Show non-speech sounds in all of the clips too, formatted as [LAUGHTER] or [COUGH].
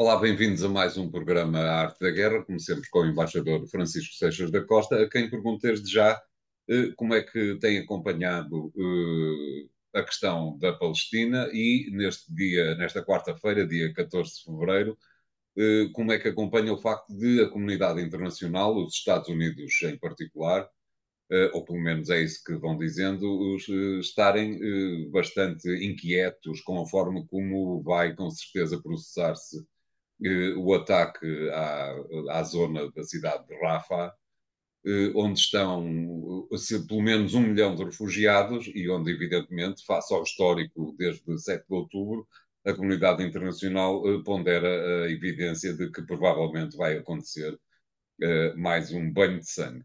Olá, bem-vindos a mais um programa Arte da Guerra, como sempre com o embaixador Francisco Seixas da Costa, a quem pergunto desde já eh, como é que tem acompanhado eh, a questão da Palestina e neste dia, nesta quarta-feira, dia 14 de fevereiro, eh, como é que acompanha o facto de a comunidade internacional, os Estados Unidos em particular, ou pelo menos é isso que vão dizendo, estarem bastante inquietos com a forma como vai com certeza processar-se o ataque à, à zona da cidade de Rafah, eh, onde estão se, pelo menos um milhão de refugiados e onde, evidentemente, face ao histórico desde 7 de outubro, a comunidade internacional eh, pondera a evidência de que provavelmente vai acontecer mais um banho de sangue.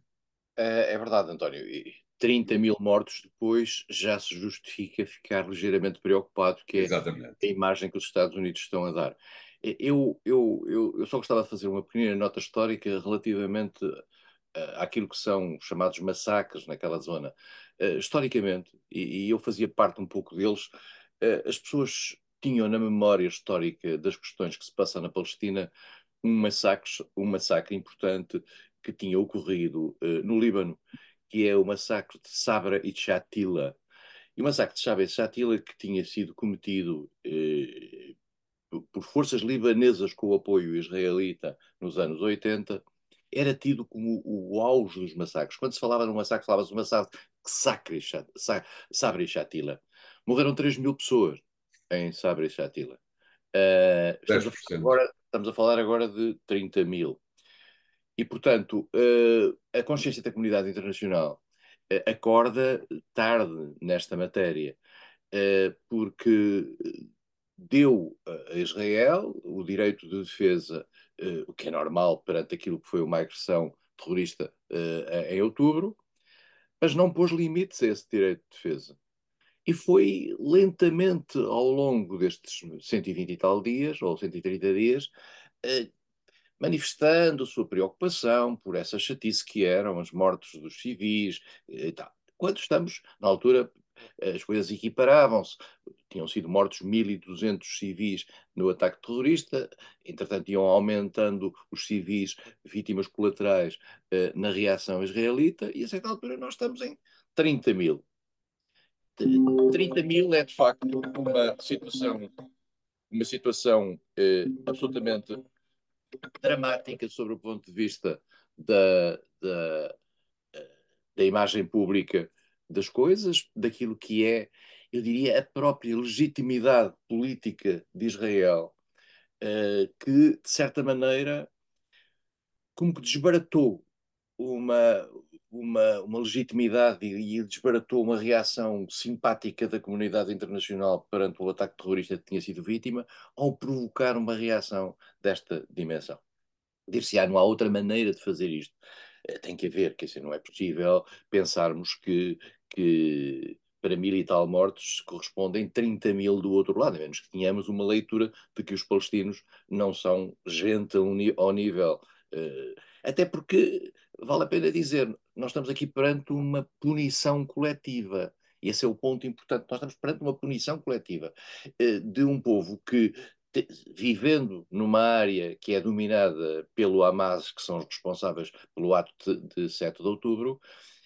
É, é verdade, António. E 30 mil mortos depois já se justifica ficar ligeiramente preocupado, que é Exatamente. a imagem que os Estados Unidos estão a dar. Eu, eu, eu, eu só gostava de fazer uma pequena nota histórica relativamente uh, àquilo que são chamados massacres naquela zona. Uh, historicamente, e, e, eu fazia parte um pouco deles, uh, as pessoas tinham na memória histórica das questões que se passam na Palestina um massacre, um massacre importante que tinha ocorrido no Líbano, que é o massacre de Sabra e Shatila. E o massacre de Sabra e Shatila que tinha sido cometido por forças libanesas com o apoio israelita nos anos 80, era tido como o, auge dos massacres. Quando se falava de um massacre, falava-se de um massacre Sabra e Shatila. Morreram 3 mil pessoas em Sabra e Shatila. Uh, estamos, a agora, estamos, a falar agora de 30 mil. E, portanto, uh, a consciência da comunidade internacional uh, acorda tarde nesta matéria, porque deu a Israel o direito de defesa, uh, o que é normal perante aquilo que foi uma agressão terrorista uh, em outubro, mas não pôs limites a esse direito de defesa. E foi lentamente, ao longo destes 120 e tal dias, ou 130 dias, uh, manifestando sua preocupação por essa chatice que eram as mortes dos civis. Quando estamos, na altura, as coisas equiparavam-se. Tinham sido mortos 1.200 civis no ataque terrorista, entretanto, iam aumentando os civis vítimas colaterais uh, na reação israelita, e a certa altura nós estamos em 30 mil. 30 mil é de facto uma situação, uma situação uh, absolutamente dramática sobre o ponto de vista da, da, eh, da imagem pública das coisas, daquilo que é, eu diria, a própria legitimidade política de Israel, uh, que, de certa maneira, como que desbaratou uma, uma, uma legitimidade e, e desbaratou uma reação simpática da comunidade internacional perante o ataque terrorista que tinha sido vítima, ao provocar uma reação desta dimensão. Dir-se-á, não há outra maneira de fazer isto. Eh, tem que haver, quer dizer, não é possível pensarmos que, que para mil e tal mortos correspondem 30 mil do outro lado, a menos que tenhamos uma leitura de que os palestinos não são gente ao nível. Uh, até porque, vale a pena dizer, nós estamos aqui perante uma punição coletiva. E esse é o ponto importante. Nós estamos perante uma punição coletiva uh, de um povo que vivendo numa área que é dominada pelo Hamas, que são os responsáveis pelo ato de, de 7 de outubro,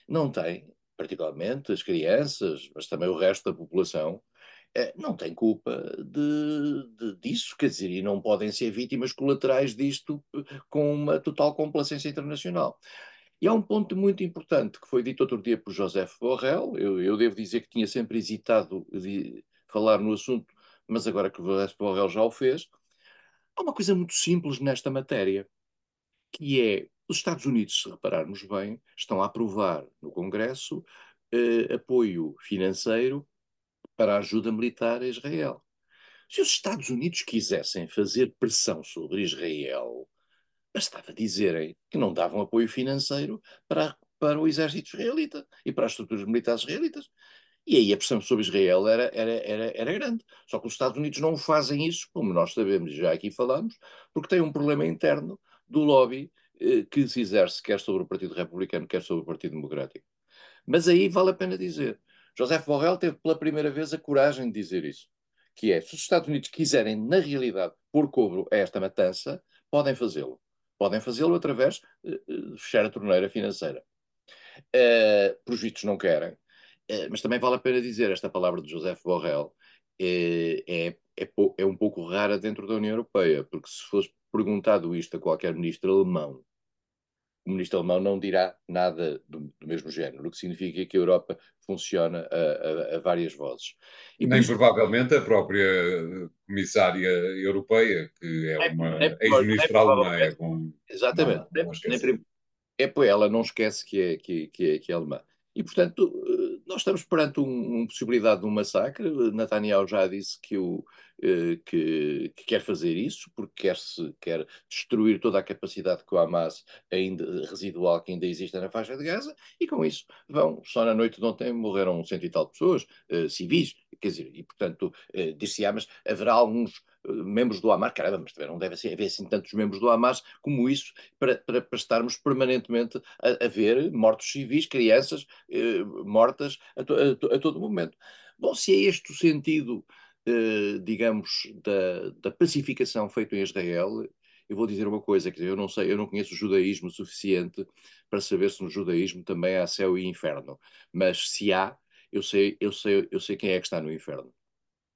não tem, particularmente as crianças, mas também o resto da população, eh, não tem culpa de, de, disso, quer dizer, e não podem ser vítimas colaterais disto eh, com uma total complacência internacional. E há um ponto muito importante que foi dito outro dia por José Borrell, eu, eu devo dizer que tinha sempre hesitado de falar no assunto mas agora que o Borrell já o fez, há uma coisa muito simples nesta matéria, que é os Estados Unidos, se repararmos bem, estão a aprovar no Congresso eh, apoio financeiro para a ajuda militar a Israel. Se os Estados Unidos quisessem fazer pressão sobre Israel, bastava dizerem que não davam apoio financeiro para, para o exército israelita e para as estruturas militares israelitas. E aí a pressão sobre Israel era, era, era, era grande. Só que os Estados Unidos não fazem isso, como nós sabemos, já aqui falamos, porque tem um problema interno do lobby que se exerce quer sobre o Partido Republicano, quer sobre o Partido Democrático. Mas aí vale a pena dizer. José Borrell teve pela primeira vez a coragem de dizer isso. que é, se os Estados Unidos quiserem, na realidade, pôr cobro a esta matança, podem fazê-lo. Podem fazê-lo através de fechar a torneira financeira. Uh, os vistos não querem. Uh, mas também vale a pena dizer, esta palavra de José Borrell é, é, é, um pouco rara dentro da União Europeia, porque se fosse perguntado isto a qualquer ministro alemão, o ministro alemão não dirá nada do, do mesmo género, o que significa que a Europa funciona a, a, a várias vozes. E Nem isso, provavelmente a própria comissária europeia, que é uma ex-ministra alemã. É com, exatamente. Não, não é, ela não esquece que é, que, que é, que é alemã. E, portanto, eh, nós estamos perante uma possibilidade de um massacre. Netanyahu já disse que, o, eh, que, que quer fazer isso, porque quer, -se, quer destruir toda a capacidade que o Hamas ainda, residual que ainda existe na faixa de Gaza, e com isso vão, só na noite de ontem morreram cento e tal pessoas, uh, civis, quer dizer, e portanto, uh, dir-se-á, mas haverá alguns membros do Hamas, caramba, mas também não deve haver assim tantos membros do Hamas como isso para, para, para estarmos permanentemente a, a, ver mortos civis, crianças eh, mortas a, to, a, a, todo momento. Bom, se é este o sentido, eh, digamos, da, da pacificação feita em Israel, eu vou dizer uma coisa, que eu não sei, eu não conheço o judaísmo suficiente para saber se no judaísmo também há céu e inferno, mas se há, eu sei, eu sei, eu sei quem é que está no inferno.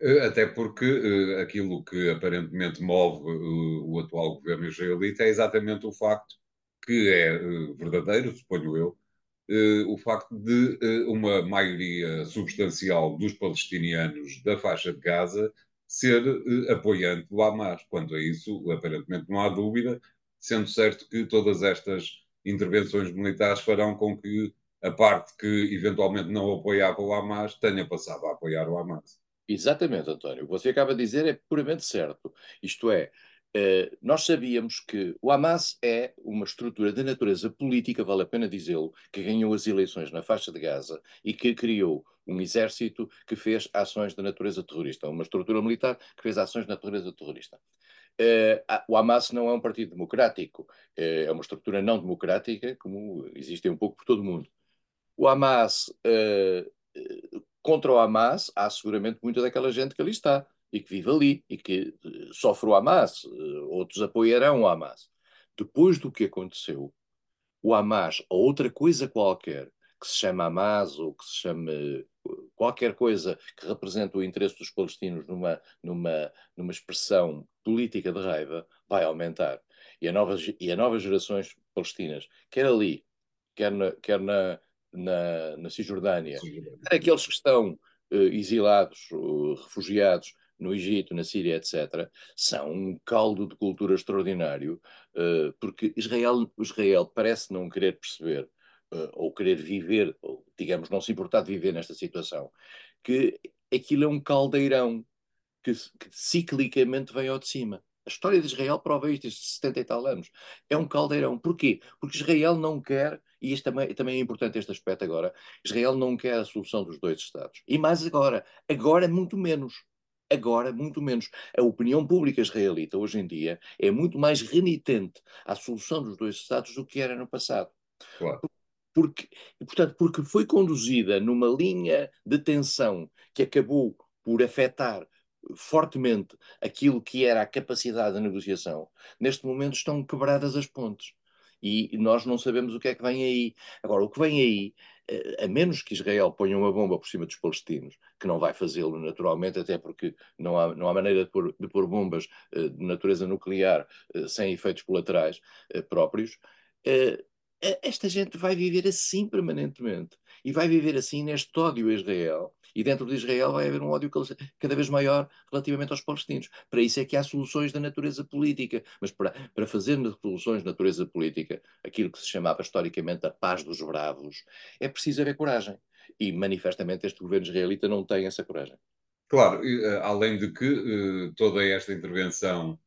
Eh, até porque uh, aquilo que aparentemente move uh, o atual governo israelita é exatamente o facto que é uh, verdadeiro, suponho eu, o facto de uma maioria substancial dos palestinianos da faixa de Gaza ser apoiante do Hamas. Quanto a isso, aparentemente não há dúvida, sendo certo que todas estas intervenções militares farão com que a parte que eventualmente não apoiava o Hamas tenha passado a apoiar o Hamas. Exatamente, António. O que você acaba de dizer é puramente certo. Isto é, eh, nós sabíamos que o Hamas é uma estrutura de natureza política, vale a pena dizê-lo, que ganhou as eleições na faixa de Gaza e que criou um exército que fez ações de natureza terrorista, uma estrutura militar que fez ações de natureza terrorista. Uh, o Hamas não é um partido democrático, uh, é uma estrutura não democrática, como existe um pouco por todo o mundo. O Hamas contra o Hamas, há seguramente muita daquela gente que ali está e que vive ali e que uh, sofre o Hamas, uh, outros apoiarão o Hamas. Depois do que aconteceu, o Hamas, ou outra coisa qualquer, que se chama Hamas ou que se chame eh, qualquer coisa que represente o interesse dos palestinos numa, numa, numa expressão política de raiva, vai aumentar. E a novas, e a novas gerações palestinas, quer ali, quer na, quer na, na, na Cisjordânia, aqueles que estão uh, exilados, uh, refugiados no Egito, na Síria, etc., são um caldo de cultura extraordinário, uh, porque Israel, Israel parece não querer perceber ou querer viver, ou, digamos, não se importar de viver nesta situação, que aquilo é um caldeirão que, que ciclicamente vem ao de cima. A história de Israel prova isto estes 70 e tal anos. É um caldeirão. Porquê? Porque Israel não quer, e isto também, também é importante este aspecto agora, Israel não quer a solução dos dois Estados. E mais agora. Agora muito menos. Agora, muito menos. A opinião pública israelita, hoje em dia, é muito mais renitente à solução dos dois Estados do que era no passado. Claro. Porque, portanto, porque foi conduzida numa linha de tensão que acabou por afetar fortemente aquilo que era a capacidade da negociação, neste momento estão quebradas as pontes. E nós não sabemos o que é que vem aí. Agora, o que vem aí, eh, a menos que Israel ponha uma bomba por cima dos palestinos, que não vai fazê-lo naturalmente, até porque não há, não há maneira de pôr, de pôr bombas eh, de natureza nuclear eh, sem efeitos colaterais próprios, esta gente vai viver assim permanentemente. E vai viver assim neste ódio a Israel e dentro de Israel vai haver um ódio cada vez maior relativamente aos palestinos. Para isso é que há soluções da natureza política. Mas para, para fazer soluções de natureza política, aquilo que se chamava historicamente a paz dos bravos, é preciso haver coragem. E manifestamente este governo israelita não tem essa coragem. Claro, eh, além de que eh, toda esta intervenção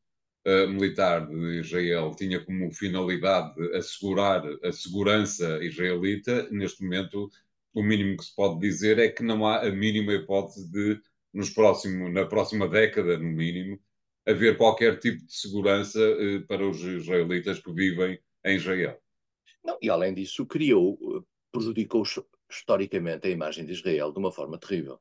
militar de Israel tinha como finalidade assegurar a segurança israelita, neste momento o mínimo que se pode dizer é que não há a mínima hipótese de, nos próximo, na próxima década, no mínimo, haver qualquer tipo de segurança eh, para os israelitas que vivem em Israel. Não, e além disso, criou, prejudicou historicamente a imagem de Israel de uma forma terrível.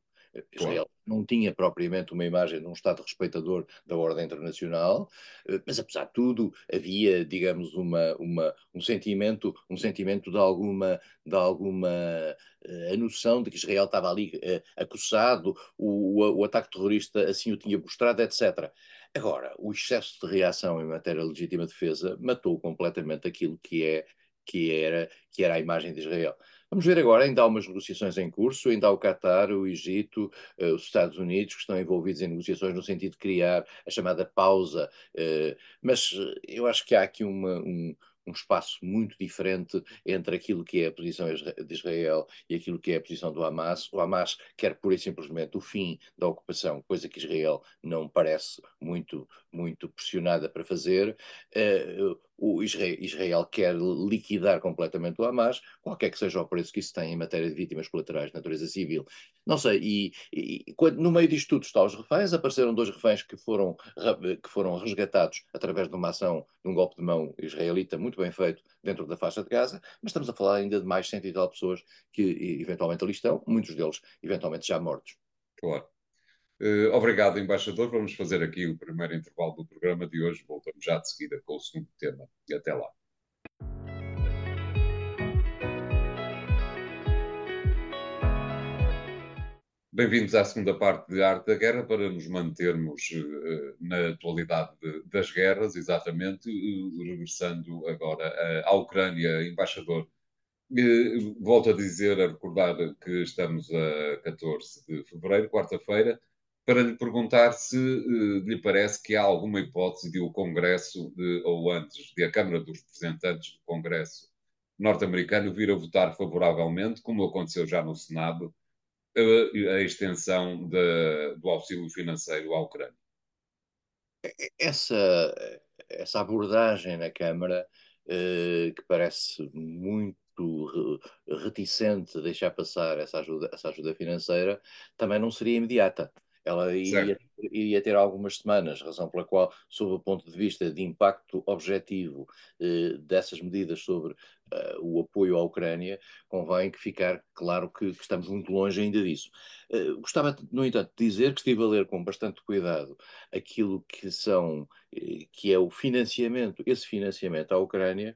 Israel não tinha propriamente uma imagem de um Estado respeitador da ordem internacional, eh, mas apesar de tudo havia, digamos, uma, uma, um sentimento, um sentimento de alguma, de alguma uh, a noção de que Israel estava ali uh, acossado, o, o, o, ataque terrorista assim o tinha mostrado, etc. Agora, o excesso de reação em matéria de legítima defesa matou completamente aquilo que é que era, que era a imagem de Israel. Vamos ver agora, ainda há umas negociações em curso, ainda há o Qatar, o Egito, uh, os Estados Unidos, que estão envolvidos em negociações no sentido de criar a chamada pausa, uh, mas eu acho que há aqui uma, um, um espaço muito diferente entre aquilo que é a posição de Israel e aquilo que é a posição do Hamas. O Hamas quer pura e simplesmente o fim da ocupação, coisa que Israel não parece muito, muito pressionada para fazer. Uh, o Israel, Israel, quer liquidar completamente o Hamas, qualquer que seja o preço que isso tem em matéria de vítimas colaterais de natureza civil. Não sei, e, e quando, no meio disto tudo está os reféns, apareceram dois reféns que foram, que foram resgatados através de uma ação, de um golpe de mão israelita muito bem feito dentro da faixa de Gaza, mas estamos a falar ainda de mais cento e tal pessoas que eventualmente ali estão, muitos deles eventualmente já mortos. Claro. Uh, obrigado, embaixador. Vamos fazer aqui o primeiro intervalo do programa de hoje. Voltamos já de seguida com o segundo tema. E até lá. Bem-vindos à segunda parte de Arte da Guerra para nos mantermos uh, na atualidade de, das guerras, exatamente, uh, regressando agora à Ucrânia, embaixador. volto a dizer, a recordar que estamos a 14 de fevereiro, quarta-feira, para lhe perguntar se uh, lhe parece que há alguma hipótese de o Congresso, de, ou antes, de a Câmara dos Representantes do Congresso norte-americano vir a votar favoravelmente, como aconteceu já no Senado, uh, a extensão de, do auxílio financeiro à Ucrânia. Essa, essa abordagem na Câmara, uh, que parece muito reticente a deixar passar essa ajuda, essa ajuda financeira, também não seria imediata. Ela iria, iria, ter algumas semanas, razão pela qual, sob o ponto de vista de impacto objetivo eh, dessas medidas sobre uh, o apoio à Ucrânia, convém que ficar claro que, que estamos muito longe ainda disso. Uh, gostava, no entanto, de dizer que estive a ler com bastante cuidado aquilo que são, eh, que é o financiamento, esse financiamento à Ucrânia,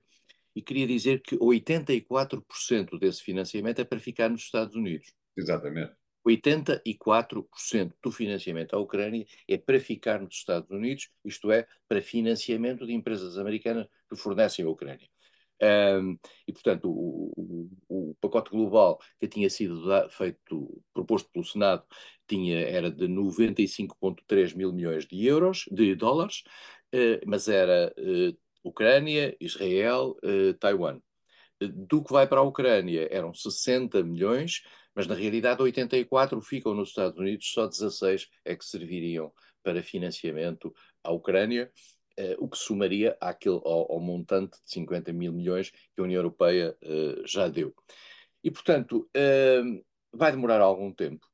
e queria dizer que 84% desse financiamento é para ficar nos Estados Unidos. Exatamente. 84% do financiamento à Ucrânia é para ficar nos Estados Unidos, isto é, para financiamento de empresas americanas que fornecem à Ucrânia. Um, e, portanto, o, o, o, pacote global que tinha sido feito, proposto pelo Senado, tinha, era de 95,3 mil milhões de euros, de dólares, uh, mas era uh, Ucrânia, Israel, uh, Taiwan. Do que vai para a Ucrânia eram 60 milhões, mas na realidade 84 ficam nos Estados Unidos, só 16 é que serviriam para financiamento à Ucrânia, eh, o que somaria àquele, ao, ao, montante de 50 mil milhões que a União Europeia eh, já deu. E, portanto, eh, vai demorar algum tempo.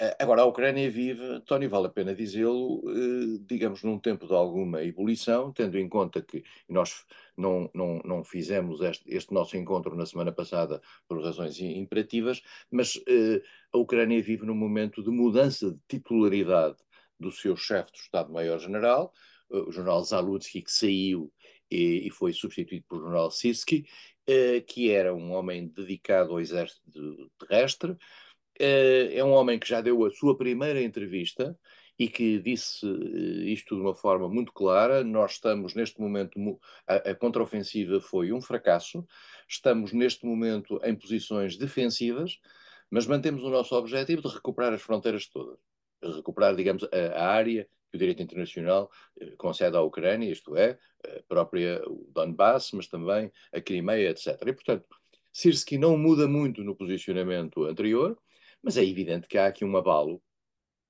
Eh, agora, a Ucrânia vive, Tony, vale a pena dizê-lo, eh, digamos, num tempo de alguma ebulição, tendo em conta que nós não, não, não fizemos este, este nosso encontro na semana passada por razões imperativas, mas eh, a Ucrânia vive num momento de mudança de titularidade do seu chefe do Estado-Maior-General, o general Zalutsky, que saiu e, e, foi substituído por general Sirsky, que era um homem dedicado ao exército terrestre, eh, é um homem que já deu a sua primeira entrevista e que disse eh, isto de uma forma muito clara. Nós estamos neste momento, a, a contraofensiva foi um fracasso, estamos neste momento em posições defensivas, mas mantemos o nosso objetivo de recuperar as fronteiras todas, recuperar, digamos, a, a área que o direito internacional eh, concede à Ucrânia, isto é, a própria o Donbass, mas também a Crimeia, etc. E, portanto, Sirsky não muda muito no posicionamento anterior, mas é evidente que há aqui um abalo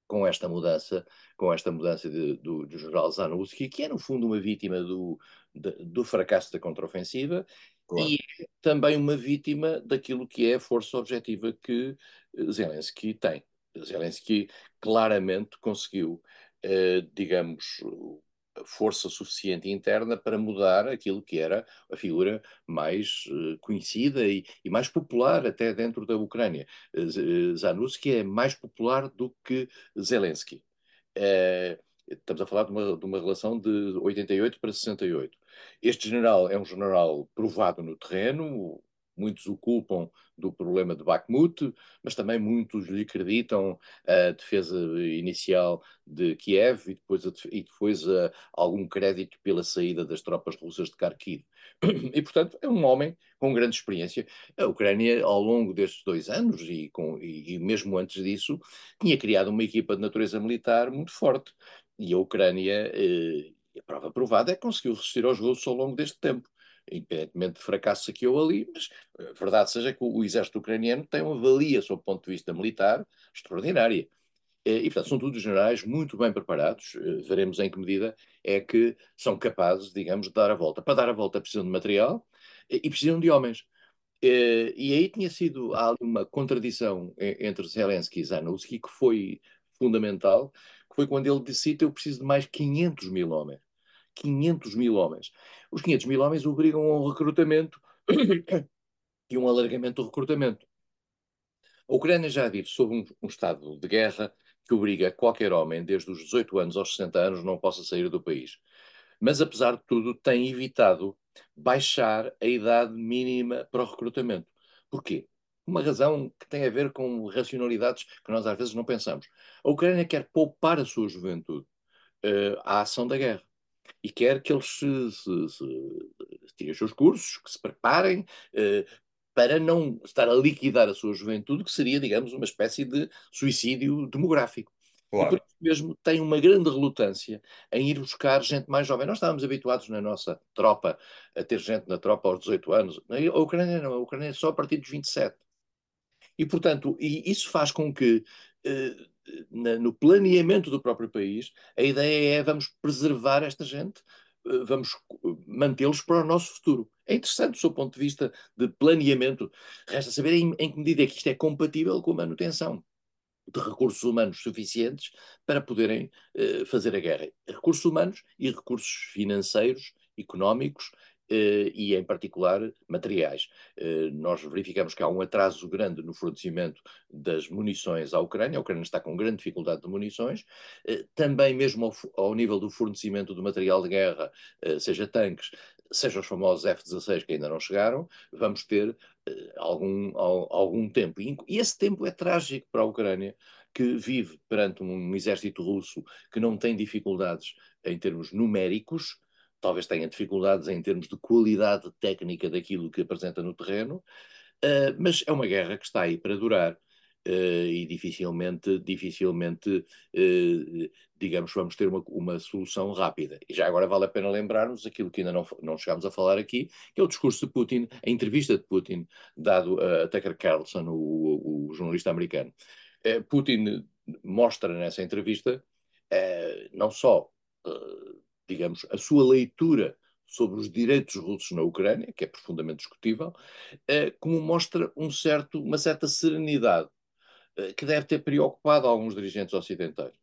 com esta mudança, com esta mudança de, do, do general Zanussi, que é no fundo uma vítima do, de, do fracasso da contraofensiva claro. e também uma vítima daquilo que é a força objetiva que Zelensky tem. Zelensky claramente conseguiu, eh, digamos, força suficiente interna para mudar aquilo que era a figura mais uh, conhecida e, e, mais popular até dentro da Ucrânia. Uh, Zanussi é mais popular do que Zelensky. Estamos a falar de uma, de uma relação de 88 para 68. Este general é um general provado no terreno, muitos o culpam do problema de Bakhmut, mas também muitos lhe acreditam a defesa inicial de Kiev e depois, a, e depois a, algum crédito pela saída das tropas russas de Kharkiv. [CLEARS THROAT] E, portanto, é um homem com grande experiência. A Ucrânia, ao longo destes dois anos e, com, e, e mesmo antes disso, tinha criado uma equipa de natureza militar muito forte. E a Ucrânia, eh, a prova provada, é que conseguiu resistir aos russos ao longo deste tempo independentemente de fracassos aqui ou ali, mas a eh, verdade seja que o, o exército ucraniano tem uma valia, sob o ponto de vista militar, extraordinária. Eh, e, portanto, são todos generais muito bem preparados. Eh, veremos em que medida é que são capazes, digamos, de dar a volta. Para dar a volta precisam de material e precisam de homens. E aí tinha sido há uma contradição entre Zelensky e Zanussi que foi fundamental, que foi quando ele disse eu preciso de mais 500 mil homens. 500 mil homens. Os 500 mil homens obrigam a um recrutamento [COUGHS] e um alargamento do recrutamento. A Ucrânia já vive sob um, um, estado de guerra que obriga qualquer homem, desde os 18 anos aos 60 anos, não possa sair do país. Mas, apesar de tudo, tem evitado baixar a idade mínima para o recrutamento. Porquê? Uma razão que tem a ver com racionalidades que nós às vezes não pensamos. A Ucrânia quer poupar a sua juventude uh, à ação da guerra e quer que eles se, se, se, tirem os seus cursos, que se preparem eh, para não estar a liquidar a sua juventude, que seria, digamos, uma espécie de suicídio demográfico. Claro. E por isso mesmo tem uma grande relutância em ir buscar gente mais jovem. Nós estávamos habituados na nossa tropa a ter gente na tropa aos 18 anos. A Ucrânia não, a Ucrânia é só a partir dos 27. E, portanto, e isso faz com que eh, na, no planeamento do próprio país, a ideia é vamos preservar esta gente, eh, vamos mantê-los para o nosso futuro. É interessante do seu ponto de vista de planeamento. Resta saber em, em que medida é que isto é compatível com a manutenção de recursos humanos suficientes para poderem uh, fazer a guerra. Recursos humanos e recursos financeiros, económicos eh, e, em particular, materiais. Eh, nós verificamos que há um atraso grande no fornecimento das munições à Ucrânia. A Ucrânia está com grande dificuldade de munições. Eh, também, mesmo ao nível do fornecimento do material de guerra, seja tanques, seja os famosos F-16 que ainda não chegaram, vamos ter algum, algum tempo. E esse tempo é trágico para a Ucrânia, que vive perante um exército russo que não tem dificuldades em termos numéricos, talvez tenha dificuldades em termos de qualidade técnica daquilo que apresenta no terreno, uh, mas é uma guerra que está aí para durar. Uh, e dificilmente, dificilmente uh, digamos, vamos ter uma, uma, solução rápida. E já agora vale a pena lembrar-nos aquilo que ainda não, não chegámos a falar aqui, que é o discurso de Putin, a entrevista de Putin, dado a Tucker Carlson, o, o jornalista americano. Uh, Putin mostra nessa entrevista não só digamos, a sua leitura sobre os direitos russos na Ucrânia, que é profundamente discutível, eh, como mostra um certo, uma certa serenidade eh, que deve ter preocupado alguns dirigentes ocidentais.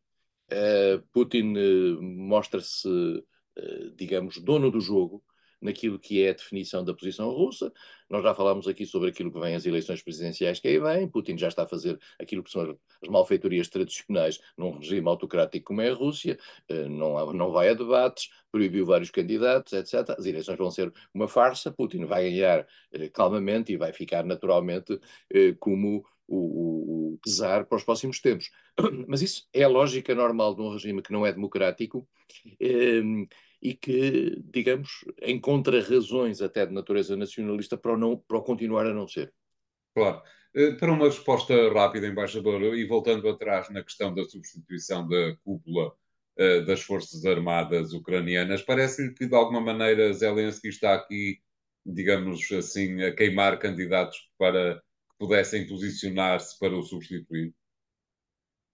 Eh, Putin mostra-se, digamos, dono do jogo, naquilo que é a definição da posição russa. Nós já falámos aqui sobre aquilo que vem as eleições presidenciais que aí vêm. Putin já está a fazer aquilo que são as malfeitorias tradicionais num regime autocrático como é a Rússia. Eh, não, não vai a debates, proibiu vários candidatos, etc. As eleições vão ser uma farsa. Putin vai ganhar eh, calmamente e vai ficar naturalmente eh, como o, o, pesar para os próximos tempos. [CLEARS THROAT] Mas isso é a lógica normal de um regime que não é democrático e que, digamos, encontra razões até de natureza nacionalista para o, não, para continuar a não ser. Claro. Eh, para uma resposta rápida, embaixador, e voltando atrás na questão da substituição da cúpula uh, das Forças Armadas ucranianas, parece-lhe que de alguma maneira Zelensky está aqui, digamos assim, a queimar candidatos para que pudessem posicionar-se para o substituir?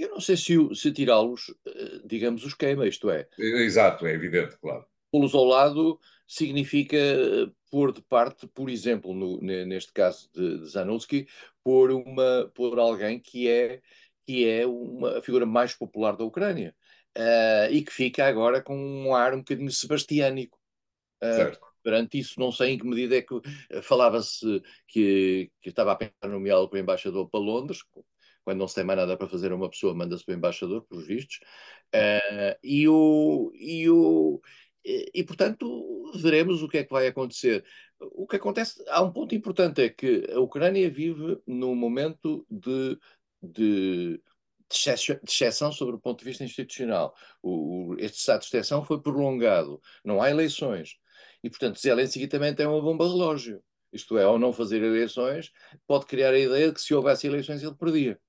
Eu não sei se, se tirá-los, eh, digamos, os queima, isto é. Exato, é evidente, claro. Pô-los ao lado significa eh, pôr de parte, por exemplo, no, neste caso de, Zanussi, pôr, uma, pôr alguém que é, que é uma figura mais popular da Ucrânia. uh, e que fica agora com um ar um bocadinho sebastiânico. certo. Perante isso, não sei em que medida é que falava-se que, que estava a pensar nomeá-lo para embaixador para Londres, quando não se tem mais nada para fazer, uma pessoa manda-se para o embaixador, pelos vistos, uh, e, o, e, o, e, e, portanto, veremos o que é que vai acontecer. O que acontece, há um ponto importante, é que a Ucrânia vive num momento de, de, de exceção sobre o ponto de vista institucional. O, o, este estado de exceção foi prolongado, não há eleições. E, portanto, Zelensky também tem uma bomba relógio. Isto é, ao não fazer eleições, pode criar a ideia de que se houvesse eleições ele perdia.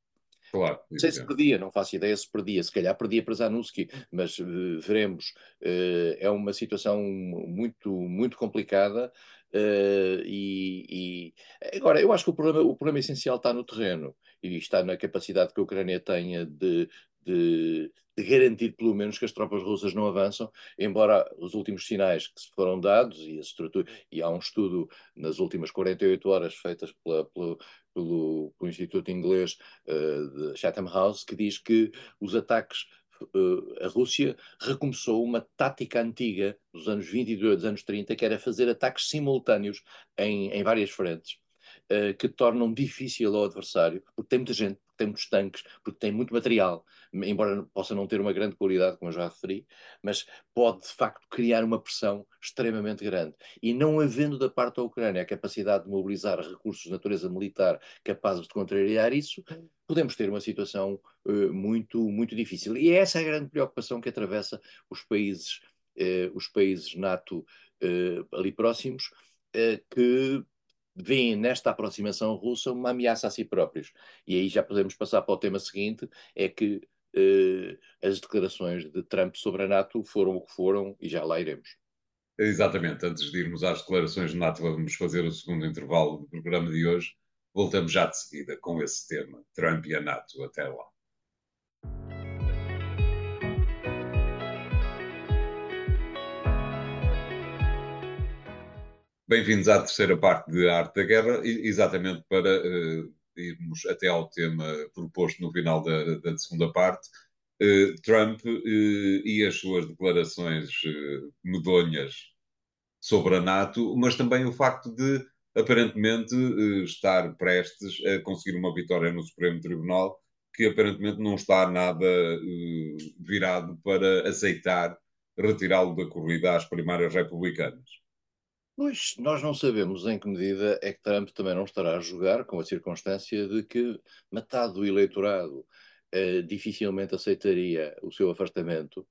Claro. Não sei se perdia, não faço ideia se perdia, se calhar perdia para Zanuski, mas uh, veremos. Uh, é uma situação muito, muito complicada. Uh, e, e, agora, eu acho que o problema, o problema essencial está no terreno e está na capacidade que a Ucrânia tenha de, de, de, garantir pelo menos que as tropas russas não avançam, embora os últimos sinais que se foram dados e a estrutura, e há um estudo nas últimas 48 horas feitas pela, pela, pelo, pelo Instituto Inglês uh, de Chatham House, que diz que os ataques uh, a Rússia recomeçou uma tática antiga dos anos 20 e dos anos 30, que era fazer ataques simultâneos em, em várias frentes. Uh, que tornam difícil ao adversário, porque tem muita gente, tem muitos tanques, porque tem muito material, embora possa não ter uma grande qualidade, como eu já referi, mas pode de facto criar uma pressão extremamente grande. E não havendo da parte da Ucrânia a capacidade de mobilizar recursos de natureza militar capazes de contrariar isso, podemos ter uma situação uh, muito, muito difícil. E essa é a grande preocupação que atravessa os países, uh, os países NATO ali próximos, que veem nesta aproximação russa uma ameaça a si próprios. E aí já podemos passar para o tema seguinte, é que eh, as declarações de Trump sobre a NATO foram o que foram e já lá iremos. Exatamente, antes de irmos às declarações de NATO, vamos fazer o segundo intervalo do programa de hoje. Voltamos já de seguida com esse tema, Trump e a NATO. Até lá. Bem-vindos à terceira parte de Arte da Guerra, exatamente para uh, irmos até ao tema proposto no final da, da segunda parte. Uh, Trump uh, e as suas declarações medonhas sobre a NATO, mas também o facto de aparentemente estar prestes a conseguir uma vitória no Supremo Tribunal, que aparentemente não está nada virado para aceitar retirá-lo da corrida às primárias republicanas. Pois, nós não sabemos em que medida é que Trump também não estará a jogar com a circunstância de que metade do eleitorado eh, dificilmente aceitaria o seu afastamento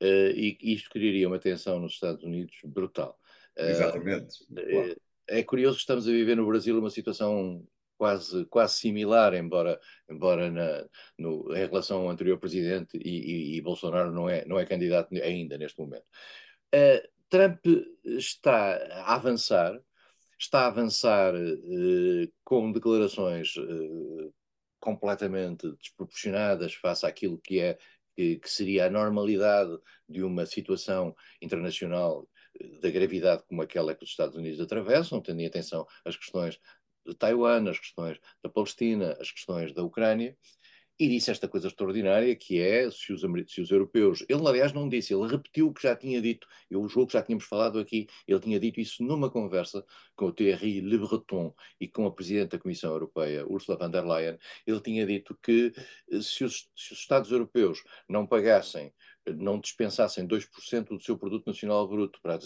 eh, e isto criaria uma tensão nos Estados Unidos brutal. Eh, Exatamente. Claro. É curioso que estamos a viver no Brasil uma situação quase, quase similar, embora, embora na, no, em relação ao anterior presidente e, e, e, Bolsonaro não é, não é candidato ainda neste momento. Uh, Trump está a avançar, está a avançar eh, com declarações eh, completamente desproporcionadas face àquilo que é que, que, seria a normalidade de uma situação internacional eh, da gravidade como aquela que os Estados Unidos atravessam, tendo em atenção as questões de Taiwan, as questões da Palestina, as questões da Ucrânia, e disse esta coisa extraordinária que é se os, se os, europeus. Ele, aliás, não disse, ele repetiu o que já tinha dito. Eu julgo que já tínhamos falado aqui. Ele tinha dito isso numa conversa com o Thierry Le Breton e com a Presidente da Comissão Europeia, Ursula von der Leyen. Ele tinha dito que eh, se os, se os Estados europeus não pagassem não dispensassem 2% do seu produto nacional bruto para a,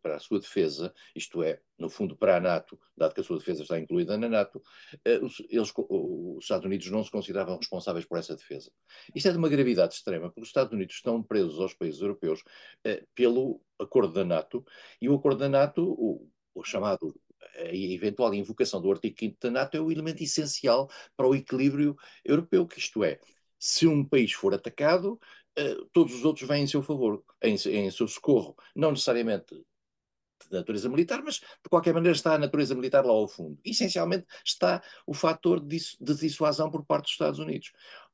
para a, sua defesa, isto é, no fundo para a NATO, dado que a sua defesa está incluída na NATO, eh, eles, os Estados Unidos não se consideravam responsáveis por essa defesa. Isto é de uma gravidade extrema, porque os Estados Unidos estão presos aos países europeus eh, pelo acordo da NATO, e o acordo da NATO, o, o chamado a eventual invocação do artigo 5 da NATO é o elemento essencial para o equilíbrio europeu, que isto é, se um país for atacado, todos os outros vêm em seu favor, em, em seu socorro. Não necessariamente de natureza militar, mas de qualquer maneira está a natureza militar lá ao fundo. Essencialmente está o fator de, de dissuasão por parte dos Estados Unidos.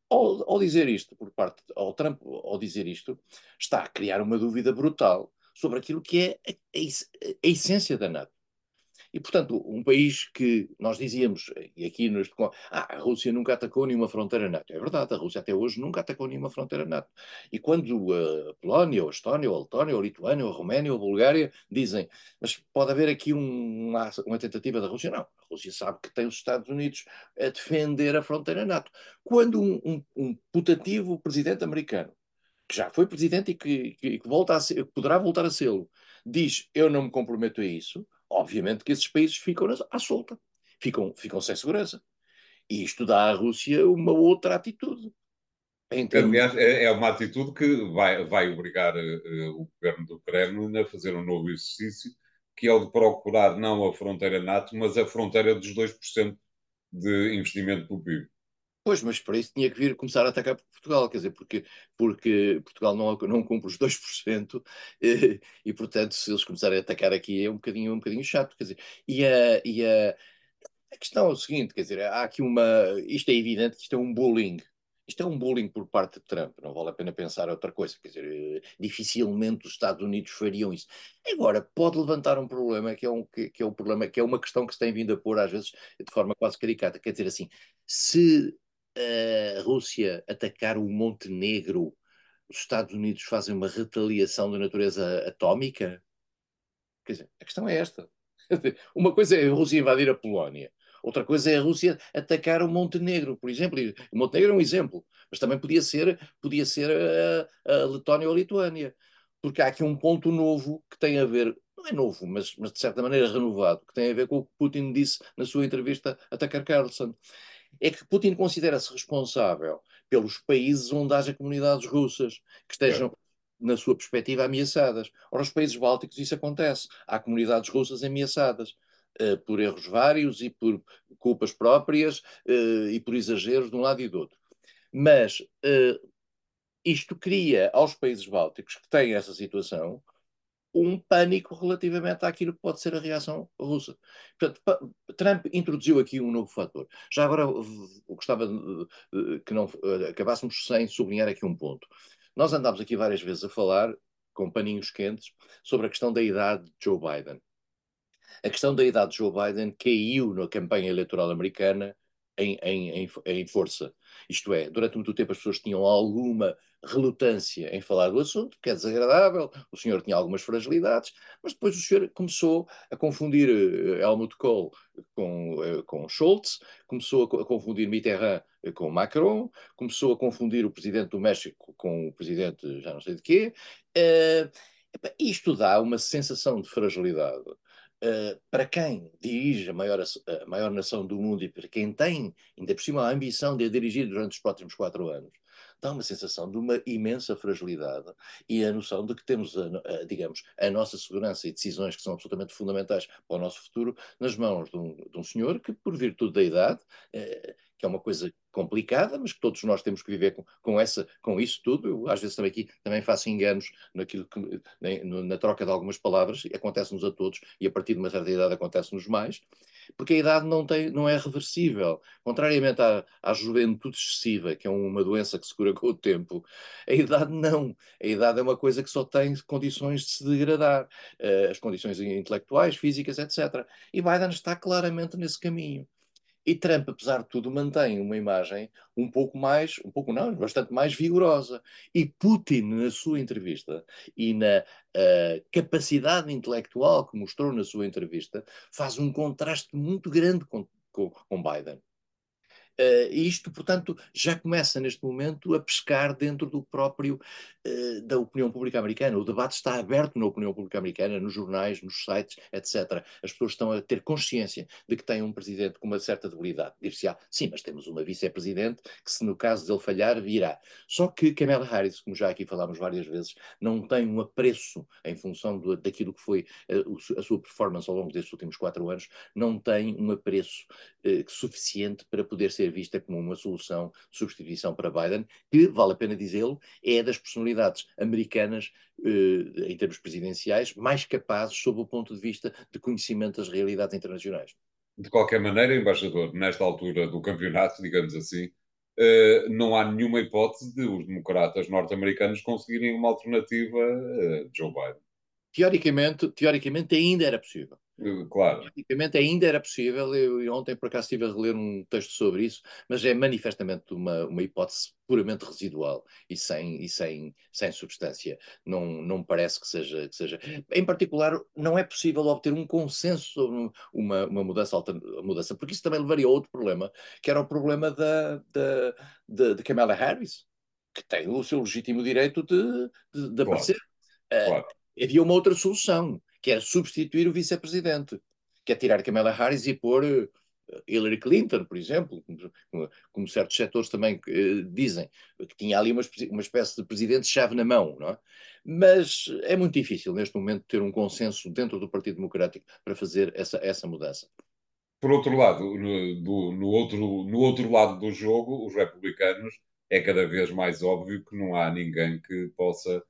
Ao, ao, dizer isto, por parte, ao Trump, ao dizer isto, está a criar uma dúvida brutal sobre aquilo que é a, a, a essência da NATO. E, portanto, um país que nós dizíamos, e aqui neste. Ah, a Rússia nunca atacou nenhuma fronteira NATO. É verdade, a Rússia até hoje nunca atacou nenhuma fronteira NATO. E quando a Polónia, ou a Estónia, ou a Letónia, ou a Lituânia, ou a Roménia, ou a Bulgária dizem, mas pode haver aqui um, uma, uma tentativa da Rússia? Não. A Rússia sabe que tem os Estados Unidos a defender a fronteira NATO. Quando um, um, um putativo presidente americano que já foi presidente e que, que, que volta ser, poderá voltar a ser, diz eu não me comprometo a isso, obviamente que esses países ficam à solta, ficam, ficam sem segurança. E isto dá à Rússia uma outra atitude. Aliás, é, é uma atitude que vai, vai obrigar uh, o governo do Kremlin a fazer um novo exercício, que é o de procurar não a fronteira NATO, mas a fronteira dos 2% de investimento do PIB. Pois, mas para isso tinha que vir começar a atacar Portugal, quer dizer, porque, porque Portugal não, não cumpre os 2%, e, e portanto, se eles começarem a atacar aqui é um bocadinho, um bocadinho chato, quer dizer, e a, e a, a questão é o seguinte, quer dizer, há aqui uma, isto é evidente que isto é um bullying, isto é um bullying por parte de Trump, não vale a pena pensar outra coisa, quer dizer, dificilmente os Estados Unidos fariam isso. Agora, pode levantar um problema, que é, um, que, que é um problema, que é uma questão que se tem vindo a pôr às vezes de forma quase caricata, quer dizer assim, se a Rússia atacar o Montenegro, os Estados Unidos fazem uma retaliação de natureza atómica? Quer dizer, a questão é esta. [LAUGHS] Uma coisa é a Rússia invadir a Polónia, outra coisa é a Rússia atacar o Montenegro, por exemplo. O Montenegro é um exemplo, mas também podia ser, podia ser a, a Letónia ou a Lituânia, porque há aqui um ponto novo que tem a ver, não é novo, mas, mas de certa maneira renovado, que tem a ver com o que Putin disse na sua entrevista a Tucker Carlson é que Putin considera-se responsável pelos países onde haja comunidades russas que estejam, é. na sua perspectiva, ameaçadas. Ora, os países bálticos isso acontece. Há comunidades russas ameaçadas. Uh, por erros vários e por culpas próprias uh, e por exageros de um lado e do outro. Mas uh, isto cria aos países bálticos que têm essa situação um pânico relativamente àquilo que pode ser a reação russa. Portanto, Trump introduziu aqui um novo fator. Já agora gostava que não eh, acabássemos sem sublinhar aqui um ponto. Nós andámos aqui várias vezes a falar, com paninhos quentes, sobre a questão da idade de Joe Biden. A questão da idade de Joe Biden caiu na campanha eleitoral americana em, em, em, força. Isto é, durante muito tempo as pessoas tinham alguma relutância em falar do assunto, que é desagradável, o senhor tinha algumas fragilidades, mas depois o senhor começou a confundir uh, Helmut Kohl com, uh, com Schultz, começou a, confundir Mitterrand com Macron, começou a confundir o presidente do México com o presidente já não sei de quê. Uh, isto dá uma sensação de fragilidade Uh, para quem dirige a maior, a maior nação do mundo e para quem tem, ainda por cima, a ambição de a dirigir durante os próximos quatro anos, dá uma sensação de uma imensa fragilidade e a noção de que temos, a, a, digamos, a nossa segurança e decisões que são absolutamente fundamentais para o nosso futuro nas mãos de um, de um senhor que, por virtude da idade, uh, que é uma coisa complicada, mas que todos nós temos que viver com, com, essa, com isso tudo. Eu, às vezes também aqui também faço enganos naquilo que, na, na troca de algumas palavras, acontece-nos a todos, e a partir de uma certa idade acontece-nos mais, porque a idade não, tem, não é reversível. Contrariamente à, à juventude excessiva, que é uma doença que se cura com o tempo, a idade não. A idade é uma coisa que só tem condições de se degradar, uh, as condições intelectuais, físicas, etc. E Biden está claramente nesse caminho. E Trump, apesar de tudo, mantém uma imagem um pouco mais, um pouco não, bastante mais vigorosa. E Putin, na sua entrevista e na uh, capacidade intelectual que mostrou na sua entrevista, faz um contraste muito grande com, com, com Biden. Uh, isto, portanto, já começa neste momento a pescar dentro do próprio uh, da opinião pública americana. O debate está aberto na opinião pública americana, nos jornais, nos sites, etc. As pessoas estão a ter consciência de que têm um presidente com uma certa debilidade. Dir-se-á, sim, mas temos uma vice-presidente que, se no caso dele falhar, virá. Só que Kamala Harris, como já aqui falámos várias vezes, não tem um apreço em função do, daquilo que foi uh, a sua performance ao longo destes últimos quatro anos, não tem um apreço suficiente para poder ser ser vista como uma solução de substituição para Biden, que, vale a pena dizê-lo, é das personalidades americanas, eh, em termos presidenciais, mais capazes sob o ponto de vista de conhecimento das realidades internacionais. De qualquer maneira, embaixador, nesta altura do campeonato, digamos assim, Uh, não há nenhuma hipótese de os democratas norte-americanos conseguirem uma alternativa a Joe Biden. Teoricamente, teoricamente ainda era possível. Claro. Praticamente ainda era possível, eu ontem por acaso estive a reler um texto sobre isso, mas é manifestamente uma, uma hipótese puramente residual e sem, e sem, sem substância. Não, não parece que seja, que seja. Em particular, não é possível obter um consenso sobre uma, uma mudança, mudança, porque isso também levaria a outro problema, que era o problema da, da, de, de Kamala Harris, que tem o seu legítimo direito de, de, de aparecer. Claro. Uh, havia uma outra solução, que era substituir o vice-presidente, que é tirar Kamala Harris e pôr uh, Hillary Clinton, por exemplo, como, como certos setores também uh, dizem, que tinha ali uma, uma espécie de presidente-chave na mão, não é? Mas é muito difícil neste momento ter um consenso dentro do Partido Democrático para fazer essa, essa mudança. Por outro lado, no, do, no, outro, no outro lado do jogo, os republicanos é cada vez mais óbvio que não há ninguém que possa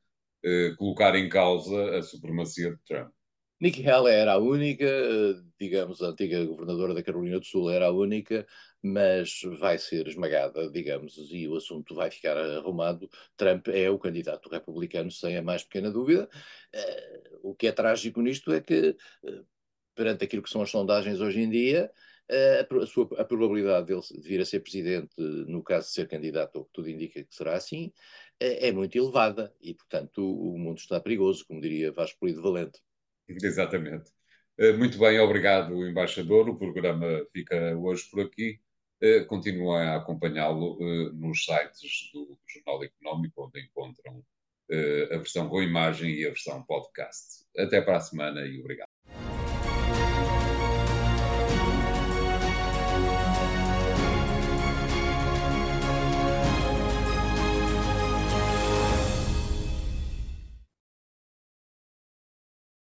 eh, colocar em causa a supremacia de Trump. Nikki Haley era a única, eh, digamos, a antiga governadora da Carolina do Sul era a única, mas vai ser esmagada, digamos, e o assunto vai ficar arrumado. Trump é o candidato republicano, sem a mais pequena dúvida. Uh, o que é trágico nisto é que, uh, perante aquilo que são as sondagens hoje em dia, a, sua, a probabilidade dele de vir a ser presidente, no caso de ser candidato, ou que tudo indica que será assim, é, é muito elevada e, portanto, o, o, mundo está perigoso, como diria Vasco Polido Valente. [LAUGHS] Exatamente. Eh, muito bem, obrigado, embaixador. O programa fica hoje por aqui. Eh, continuem a acompanhá-lo eh, nos sites do Jornal Económico, onde encontram a versão com imagem e a versão podcast. Até para a semana e obrigado.